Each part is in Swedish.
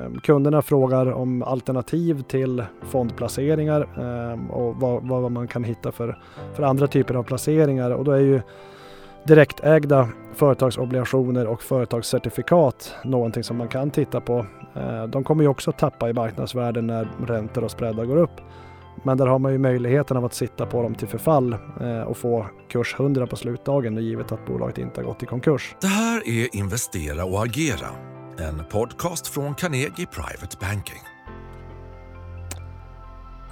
Ehm, kunderna frågar om alternativ till fondplaceringar ehm, och vad, vad man kan hitta för, för andra typer av placeringar och då är ju direktägda företagsobligationer och företagscertifikat någonting som man kan titta på. Ehm, de kommer ju också tappa i marknadsvärde när räntor och spreadar går upp. Men där har man ju möjligheten av att sitta på dem till förfall eh, och få kurs 100 på slutdagen givet att bolaget inte har gått i konkurs. Det här är Investera och agera, en podcast från Carnegie Private Banking.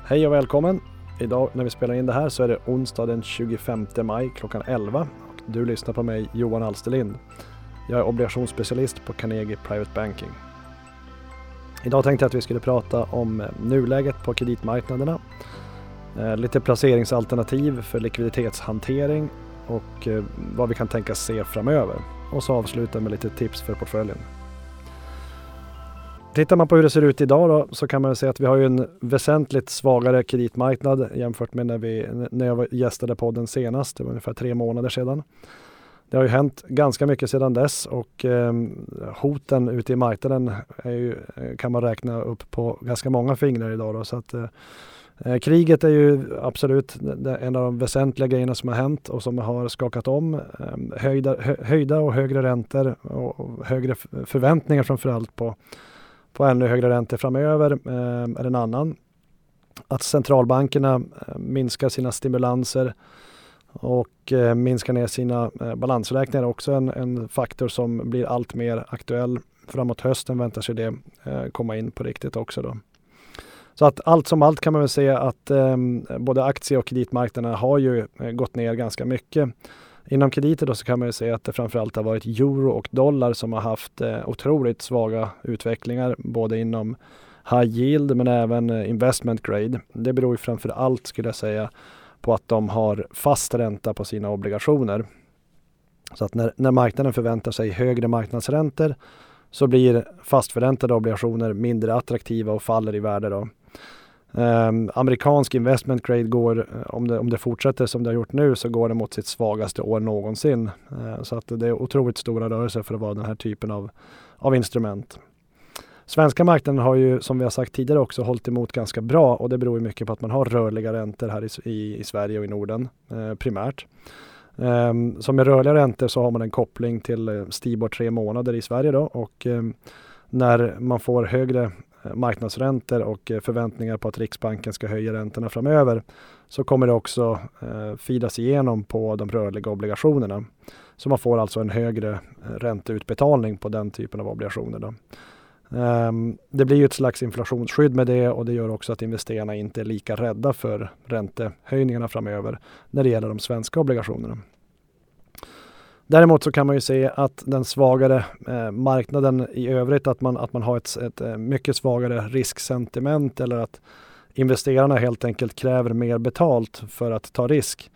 Hej och välkommen! Idag när vi spelar in det här så är det onsdag den 25 maj klockan 11 och du lyssnar på mig Johan Alsterlind. Jag är obligationsspecialist på Carnegie Private Banking. Idag tänkte jag att vi skulle prata om eh, nuläget på kreditmarknaderna, eh, lite placeringsalternativ för likviditetshantering och eh, vad vi kan tänkas se framöver. Och så avsluta med lite tips för portföljen. Tittar man på hur det ser ut idag då, så kan man säga att vi har ju en väsentligt svagare kreditmarknad jämfört med när, vi, när jag gästade podden senast. Det var ungefär tre månader sedan. Det har ju hänt ganska mycket sedan dess och eh, hoten ute i marknaden är ju, kan man räkna upp på ganska många fingrar idag. Då, så att, eh, eh kriget är ju absolut en av de väsentliga grejerna som har hänt och som har skakat om. Eh, höjda, höjda och högre räntor och högre förväntningar framförallt på, på ännu högre räntor framöver eh, är en annan. Att centralbankerna eh, minskar sina stimulanser och eh, ner sina eh, balansräkningar är också en, en, faktor som blir allt mer aktuell. Framåt hösten väntar sig det eh, komma in på riktigt också. Då. Så att allt som allt kan man väl säga att eh, både aktie och kreditmarknaderna har ju eh, gått ner ganska mycket. Inom krediter då så kan man ju säga att det framförallt har varit euro och dollar som har haft eh, otroligt svaga utvecklingar både inom high yield men även eh, investment grade. Det beror ju framför allt skulle jag säga på att de har fast ränta på sina obligationer. Så att när, när marknaden förväntar sig högre marknadsräntor så blir fastförräntade obligationer mindre attraktiva och faller i värde. Då. Um, amerikansk investment grade går, eh, om det, om det fortsätter som det har gjort nu, så går det mot sitt svagaste år någonsin. Uh, så att det är otroligt stora rörelser för att vara den här typen av, av instrument. Svenska marknaden har ju som vi har sagt tidigare också hållit emot ganska bra och det beror mycket på att man har rörliga räntor här i, i, i Sverige och i Norden eh, primärt. Ehm, um, som med rörliga räntor så har man en koppling till eh, Stibor tre månader i Sverige då och eh, när man får högre Eh, marknadsräntor och eh, förväntningar på att Riksbanken ska höja räntorna framöver så kommer det också eh, fidas igenom på de rörliga obligationerna. Så man får alltså en högre eh, ränteutbetalning på den typen av obligationer. Då. Ehm, det blir ju ett slags inflationsskydd med det och det gör också att investerarna inte är lika rädda för räntehöjningarna framöver när det gäller de svenska obligationerna. Däremot så kan man ju se att den svagare eh, marknaden i övrigt, att man, att man har ett, ett eh, mycket svagare risksentiment eller att investerarna helt enkelt kräver mer betalt för att ta risk.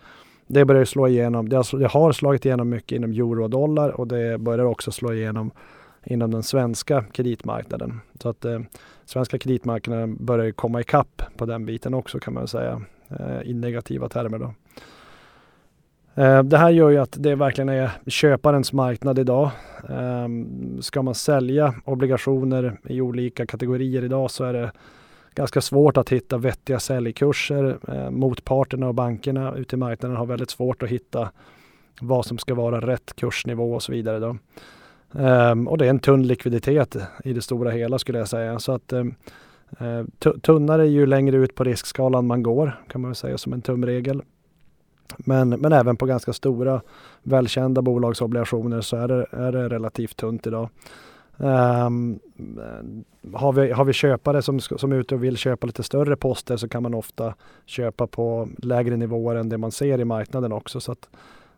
Det börjar slå igenom. Det har, det har slagit igenom mycket inom euro och dollar och det börjar också slå igenom inom den svenska kreditmarknaden. Så att eh, svenska kreditmarknaden börjar komma ikapp på den biten också kan man säga eh, i negativa termer. Då. Eh, det här gör ju att det verkligen är köparens marknad idag. Ehm, ska man sälja obligationer i olika kategorier idag så är det ganska svårt att hitta vettiga säljkurser. Eh, motparterna och bankerna ute i marknaden har väldigt svårt att hitta vad som ska vara rätt kursnivå och så vidare. Då. Ehm, och det är en tunn likviditet i det stora hela skulle jag säga. Så att ehm, eh, tunnare ju längre ut på riskskalan man går kan man säga som en tumregel. Men, men även på ganska stora välkända bolagsobligationer så är det, är det relativt tunt idag. Um, har, vi, har vi köpare som, som är ute och vill köpa lite större poster så kan man ofta köpa på lägre nivåer än det man ser i marknaden också. Så att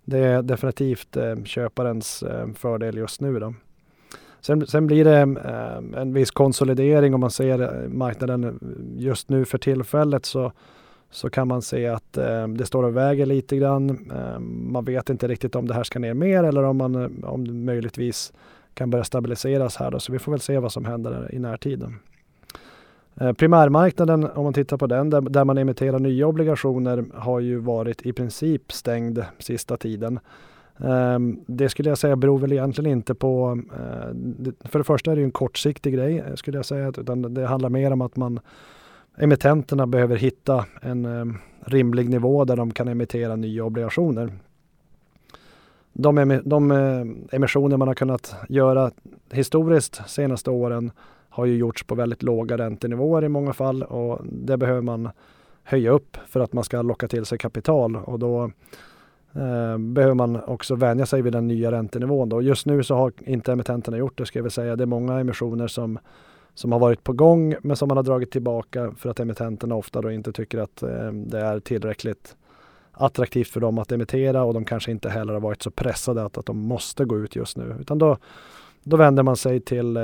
det är definitivt eh, köparens eh, fördel just nu. Då. Sen, sen blir det eh, en viss konsolidering om man ser eh, marknaden eh, just nu för tillfället så, så kan man se att eh, det står och väger lite grann. Eh, man vet inte riktigt om det här ska ner mer eller om, man, eh, om det möjligtvis kan börja stabiliseras här. Då. Så vi får väl se vad som händer i närtid. Eh, primärmarknaden, om man tittar på den, där, där, man emitterar nya obligationer, har ju varit i princip stängd sista tiden. Eh, det skulle jag säga beror väl egentligen inte på, eh, för det första är det en kortsiktig grej skulle jag säga, utan det handlar mer om att man emittenterna behöver hitta en eh, rimlig nivå där de kan emittera nya obligationer. De, de eh, emissioner man har kunnat göra historiskt senaste åren har ju gjorts på väldigt låga räntenivåer i många fall och det behöver man höja upp för att man ska locka till sig kapital och då eh, behöver man också vänja sig vid den nya räntenivån. Då. Just nu så har inte emittenterna gjort det ska jag väl säga. Det är många emissioner som, som har varit på gång men som man har dragit tillbaka för att emittenterna ofta då inte tycker att eh, det är tillräckligt attraktivt för dem att emittera och de kanske inte heller har varit så pressade att, att de måste gå ut just nu. Utan då, då vänder man sig till, eh,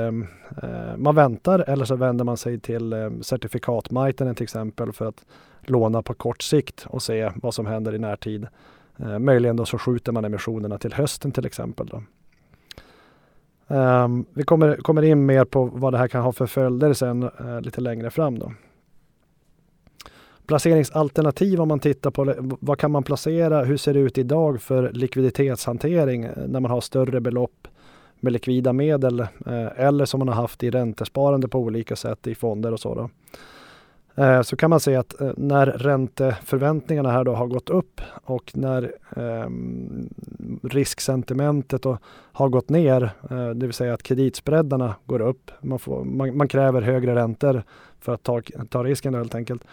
eh man väntar eller så vänder man sig till eh, certifikatmarknaden till exempel för att låna på kort sikt och se vad som händer i närtid. Eh, möjligen då så skjuter man emissionerna till hösten till exempel. Då. Um, vi kommer, kommer in mer på vad det här kan ha för följder sen uh, lite längre fram. Då. Placeringsalternativ om man tittar på vad kan man placera, hur ser det ut idag för likviditetshantering eh, när man har större belopp med likvida medel uh, eller som man har haft i räntesparande på olika sätt i fonder och så. Då. Eh, så kan man säga att eh, när ränteförväntningarna här då har gått upp och när eh, risksentimentet har gått ner, eh, det vill säga att kreditspreadarna går upp, man, får, man, man, kräver högre räntor för att ta, ta risken helt enkelt,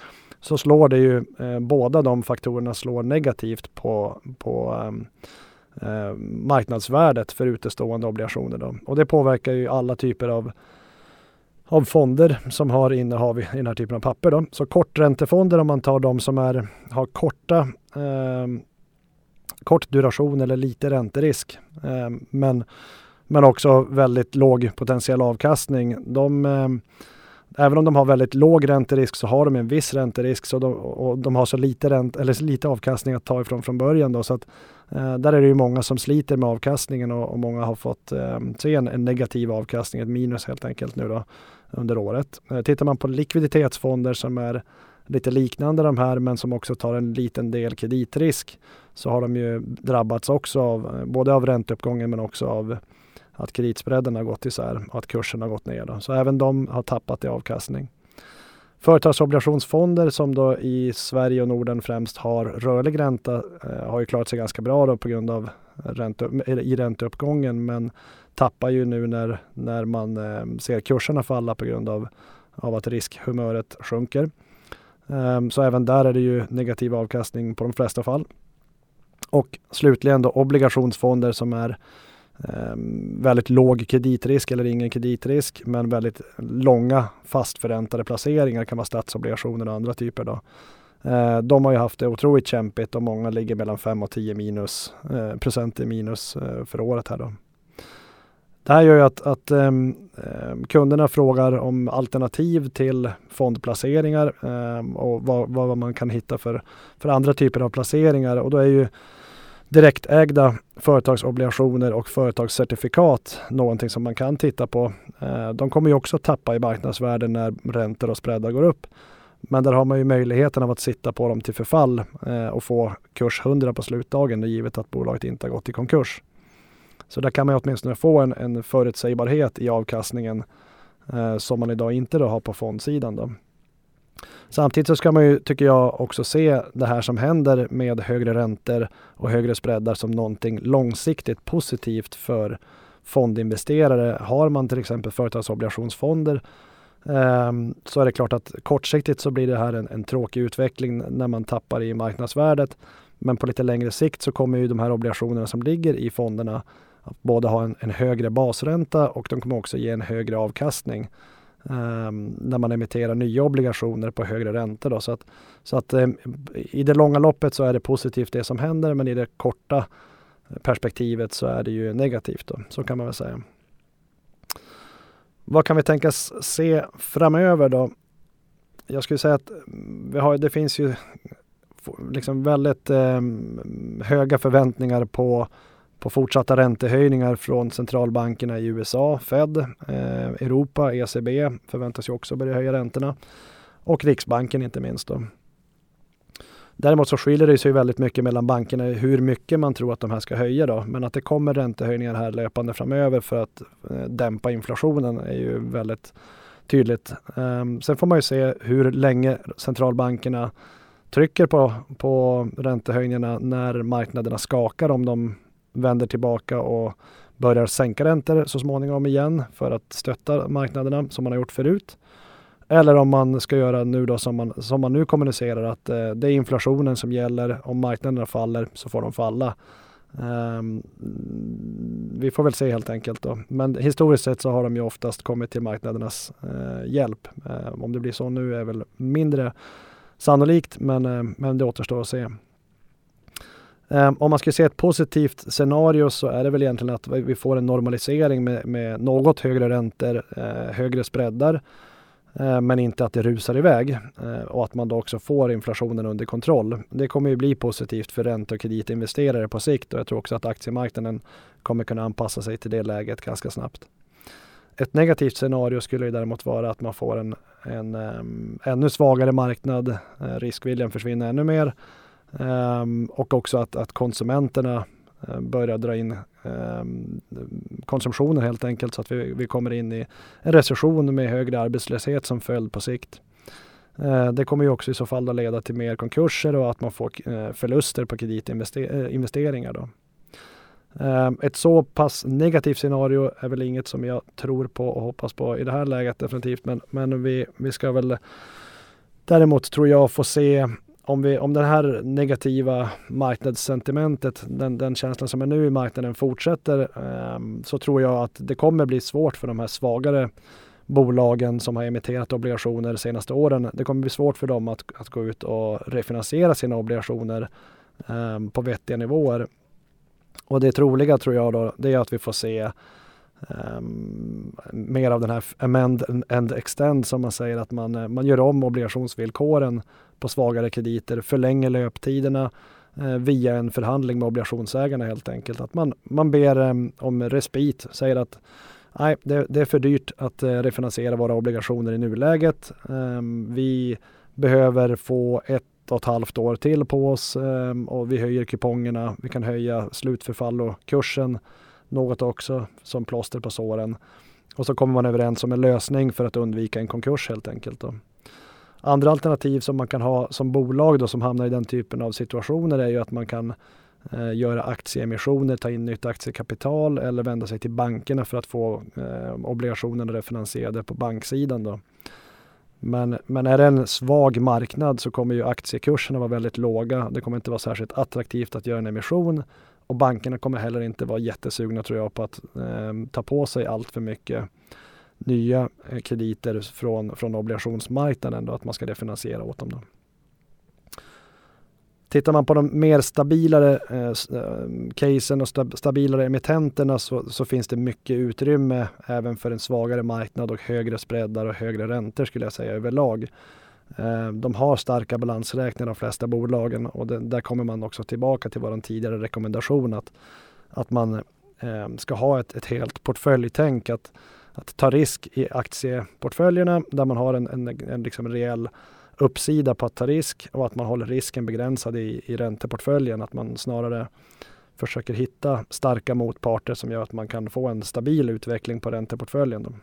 så slår det ju, eh, båda de faktorerna slår negativt på, på ehm, ehm, marknadsvärdet för utestående obligationer. Då. Och det påverkar ju alla typer av, av fonder som har innehav i den här typen av papper. Då. Så korträntefonder om man tar de som är, har korta eh, kort duration eller lite ränterisk. Eh, men, men också väldigt låg potentiell avkastning. De, eh, även om de har väldigt låg ränterisk så har de en viss ränterisk så de, och de har så lite, ränt, eller så lite avkastning att ta ifrån från början. Då, så att, eh, där är det ju många som sliter med avkastningen och, och många har fått eh, se en, en, negativ avkastning, ett minus helt enkelt nu då under året. Eh, tittar man på likviditetsfonder som är lite liknande de här men som också tar en liten del kreditrisk så har de ju drabbats också av eh, både av ränteuppgången men också av att kreditspreaden har gått isär och att kursen har gått ner. Då. Så även de har tappat i avkastning. Företagsobligationsfonder som då i Sverige och Norden främst har rörlig ränta eh, har ju klarat sig ganska bra då på grund av ränte, i ränteuppgången men tappar ju nu när, när man ehm, ser kurserna falla på grund av, av att riskhumöret sjunker. Ehm, så även där är det ju negativ avkastning på de flesta fall. Och slutligen då obligationsfonder som är ehm, väldigt låg kreditrisk eller ingen kreditrisk men väldigt långa fastförräntade placeringar kan vara statsobligationer och andra typer. Då. De har ju haft det otroligt kämpigt och många ligger mellan 5 och 10 minus, eh, procent i minus eh, för året här. Då. Det här gör ju att, att um, kunderna frågar om alternativ till fondplaceringar um, och vad, vad, man kan hitta för, för andra typer av placeringar och då är ju direktägda företagsobligationer och företagscertifikat någonting som man kan titta på. Uh, de kommer ju också tappa i marknadsvärde när räntor och spreadar går upp. Men där har man ju möjligheten av att sitta på dem till förfall eh, och få kurs 100 på slutdagen givet att bolaget inte har gått i konkurs. Så där kan man åtminstone få en, en förutsägbarhet i avkastningen eh, som man idag inte har på fondsidan. Då. Samtidigt så ska man ju, tycker jag, också se det här som händer med högre räntor och högre spreadar som någonting långsiktigt positivt för fondinvesterare. Har man till exempel företagsobligationsfonder eh, så är det klart att kortsiktigt så blir det här en, en tråkig utveckling när man tappar i marknadsvärdet. Men på lite längre sikt så kommer ju de här obligationerna som ligger i fonderna att både ha en, en högre basränta och de kommer också ge en högre avkastning um, när man emitterar nya obligationer på högre räntor. Då. Så att, så att um, i det långa loppet så är det positivt det som händer men i det korta perspektivet så är det ju negativt. Då. Så kan man väl säga. Vad kan vi tänkas se framöver då? Jag skulle säga att mm, vi har, det finns ju liksom väldigt eh, höga förväntningar på på fortsatta räntehöjningar från centralbankerna i USA, Fed, eh, Europa, ECB förväntas ju också börja höja räntorna och Riksbanken inte minst. Då. Däremot så skiljer det sig väldigt mycket mellan bankerna hur mycket man tror att de här ska höja då. Men att det kommer räntehöjningar här löpande framöver för att eh, dämpa inflationen är ju väldigt tydligt. Ehm, sen får man ju se hur länge centralbankerna trycker på, på räntehöjningarna när marknaderna skakar om de vänder tillbaka och börjar sänka räntor så småningom igen för att stötta marknaderna som man har gjort förut. Eller om man ska göra nu då som man, som man nu kommunicerar att eh, det är inflationen som gäller. Om marknaderna faller så får de falla. Um, vi får väl se helt enkelt då. Men historiskt sett så har de ju oftast kommit till marknadernas uh, hjälp. Uh, om det blir så nu är väl mindre sannolikt men, uh, men det återstår att se. Ehm, om man ska se ett positivt scenario så är det väl egentligen att vi får en normalisering med, med något högre räntor, eh, högre spreadar eh, men inte att det rusar iväg eh, och att man då också får inflationen under kontroll. Det kommer ju bli positivt för ränte och kreditinvesterare på sikt och jag tror också att aktiemarknaden kommer kunna anpassa sig till det läget ganska snabbt. Ett negativt scenario skulle ju däremot vara att man får en, en um, ännu svagare marknad, riskviljan försvinner ännu mer Ehm, och också att, att konsumenterna eh, börjar dra in ehm, konsumtionen helt enkelt så att vi, vi kommer in i en recession med högre arbetslöshet som följd på sikt. Eh, det kommer ju också i så fall att leda till mer konkurser och att man får eh, förluster på kreditinvesteringar. Då. Ehm, ett så pass negativt scenario är väl inget som jag tror på och hoppas på i det här läget definitivt. Men, men vi, vi ska väl däremot tror jag få se om, vi, om det här negativa marknadssentimentet, den, den känslan som är nu i marknaden fortsätter eh, så tror jag att det kommer bli svårt för de här svagare bolagen som har emitterat obligationer de senaste åren. Det kommer bli svårt för dem att, att gå ut och refinansiera sina obligationer eh, på vettiga nivåer. Och det troliga tror jag då, det är att vi får se Um, mer av den här amend and extend som man säger att man, eh, man gör om obligationsvillkoren på svagare krediter, förlänger löptiderna uh, via en förhandling med obligationsägarna helt enkelt. Att man, man ber um, om respit, säger att nej, det, det är för dyrt att uh, refinansiera våra obligationer i nuläget. Um, vi behöver få ett och ett halvt år till på oss och vi höjer kupongerna. Vi kan höja slutförfall och kursen något också som plåster på såren. Och så kommer man överens om en lösning för att undvika en konkurs helt enkelt. Då. Andra alternativ som man kan ha som bolag då som hamnar i den typen av situationer är ju att man kan eh, göra aktieemissioner, ta in nytt aktiekapital eller vända sig till bankerna för att få eh, obligationerna refinansierade på banksidan. Då. Men, men är det en svag marknad så kommer ju aktiekurserna vara väldigt låga. Det kommer inte vara särskilt attraktivt att göra en emission och bankerna kommer heller inte vara jättesugna tror jag på att eh, ta på sig allt för mycket nya eh, krediter från, från obligationsmarknaden då, att man ska refinansiera åt dem. Då. Tittar man på de mer stabilare eh, eh casen och stab stabilare emittenterna så, så, finns det mycket utrymme även för en svagare marknad och högre spreadar och högre räntor skulle jag säga överlag. Eh, de har starka balansräkningar de flesta bolagen och det, där kommer man också tillbaka till vår tidigare rekommendation att, att man eh, ska ha ett, ett helt portföljtänk. Att, att ta risk i aktieportföljerna där man har en, en, en liksom rejäl uppsida på att ta risk och att man håller risken begränsad i, i ränteportföljen. Att man snarare försöker hitta starka motparter som gör att man kan få en stabil utveckling på ränteportföljen.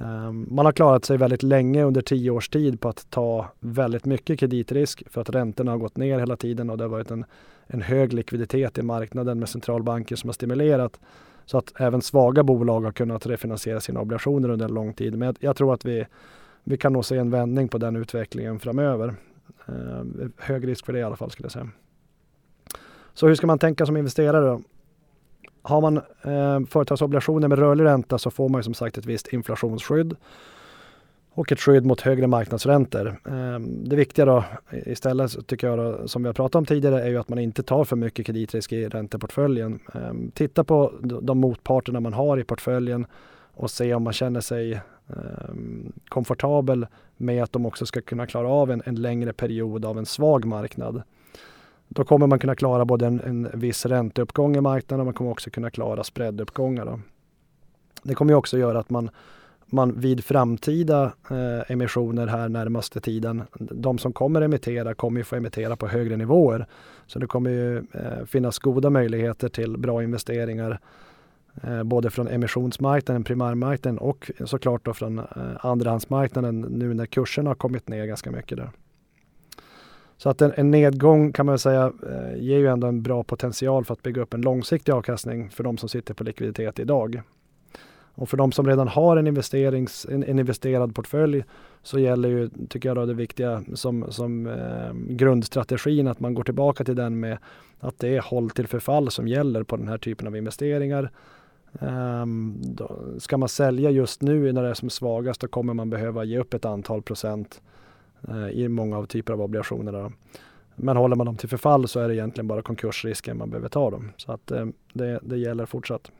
Ehm, man har klarat sig väldigt länge under tio års tid på att ta väldigt mycket kreditrisk för att räntorna har gått ner hela tiden och det har varit en, en hög likviditet i marknaden med centralbanker som har stimulerat så att även svaga bolag har kunnat refinansiera sina obligationer under en lång tid. Men jag, jag tror att vi, vi kan nog se en vändning på den utvecklingen framöver. Eh, hög risk för det i alla fall skulle jag säga. Så hur ska man tänka som investerare då? Har man eh, företagsobligationer med rörlig ränta så får man ju som sagt ett visst inflationsskydd och ett skydd mot högre marknadsräntor. Eh, det viktiga då istället tycker jag då, som vi har pratat om tidigare är ju att man inte tar för mycket kreditrisk i ränteportföljen. Eh, titta på de motparterna man har i portföljen och se om man känner sig eh, komfortabel med att de också ska kunna klara av en, en längre period av en svag marknad. Då kommer man kunna klara både en, en viss ränteuppgång i marknaden och man kommer också kunna klara spreaduppgångar. Då. Det kommer också göra att man, man vid framtida eh, emissioner här närmaste tiden, de som kommer emittera kommer ju få emittera på högre nivåer. Så det kommer ju eh, finnas goda möjligheter till bra investeringar eh, både från emissionsmarknaden, primärmarknaden och såklart då från eh, andrahandsmarknaden nu när kurserna har kommit ner ganska mycket där. Så att en, en nedgång kan man säga eh, ger ju ändå en bra potential för att bygga upp en långsiktig avkastning för de som sitter på likviditet idag. Och för de som redan har en, investerings, en, en investerad portfölj så gäller ju, tycker jag, då det viktiga som, som eh, grundstrategin att man går tillbaka till den med att det är håll till förfall som gäller på den här typen av investeringar. Um, då, ska man sälja just nu när det är som svagast då kommer man behöva ge upp ett antal procent Eh, i många av typer av obligationer. Då. Men håller man dem till förfall så är det egentligen bara konkursrisken man behöver ta dem. Så att eh, det, det gäller fortsatt.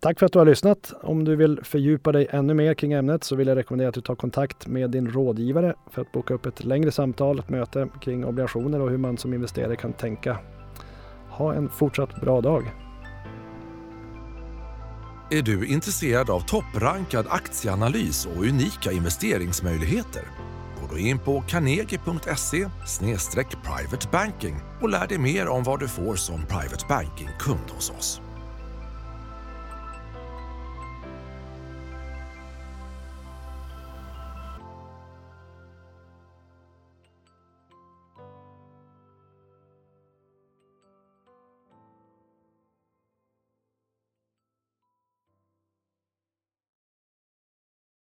Tack för att du har lyssnat. Om du vill fördjupa dig ännu mer kring ämnet så vill jag rekommendera att du tar kontakt med din rådgivare för att boka upp ett längre samtal, ett möte kring obligationer och hur man som investerare kan tänka. Ha en fortsatt bra dag. Är du intresserad av topprankad aktieanalys och unika investeringsmöjligheter? Gå då in på carnegie.se privatebanking och lär dig mer om vad du får som private banking-kund hos oss.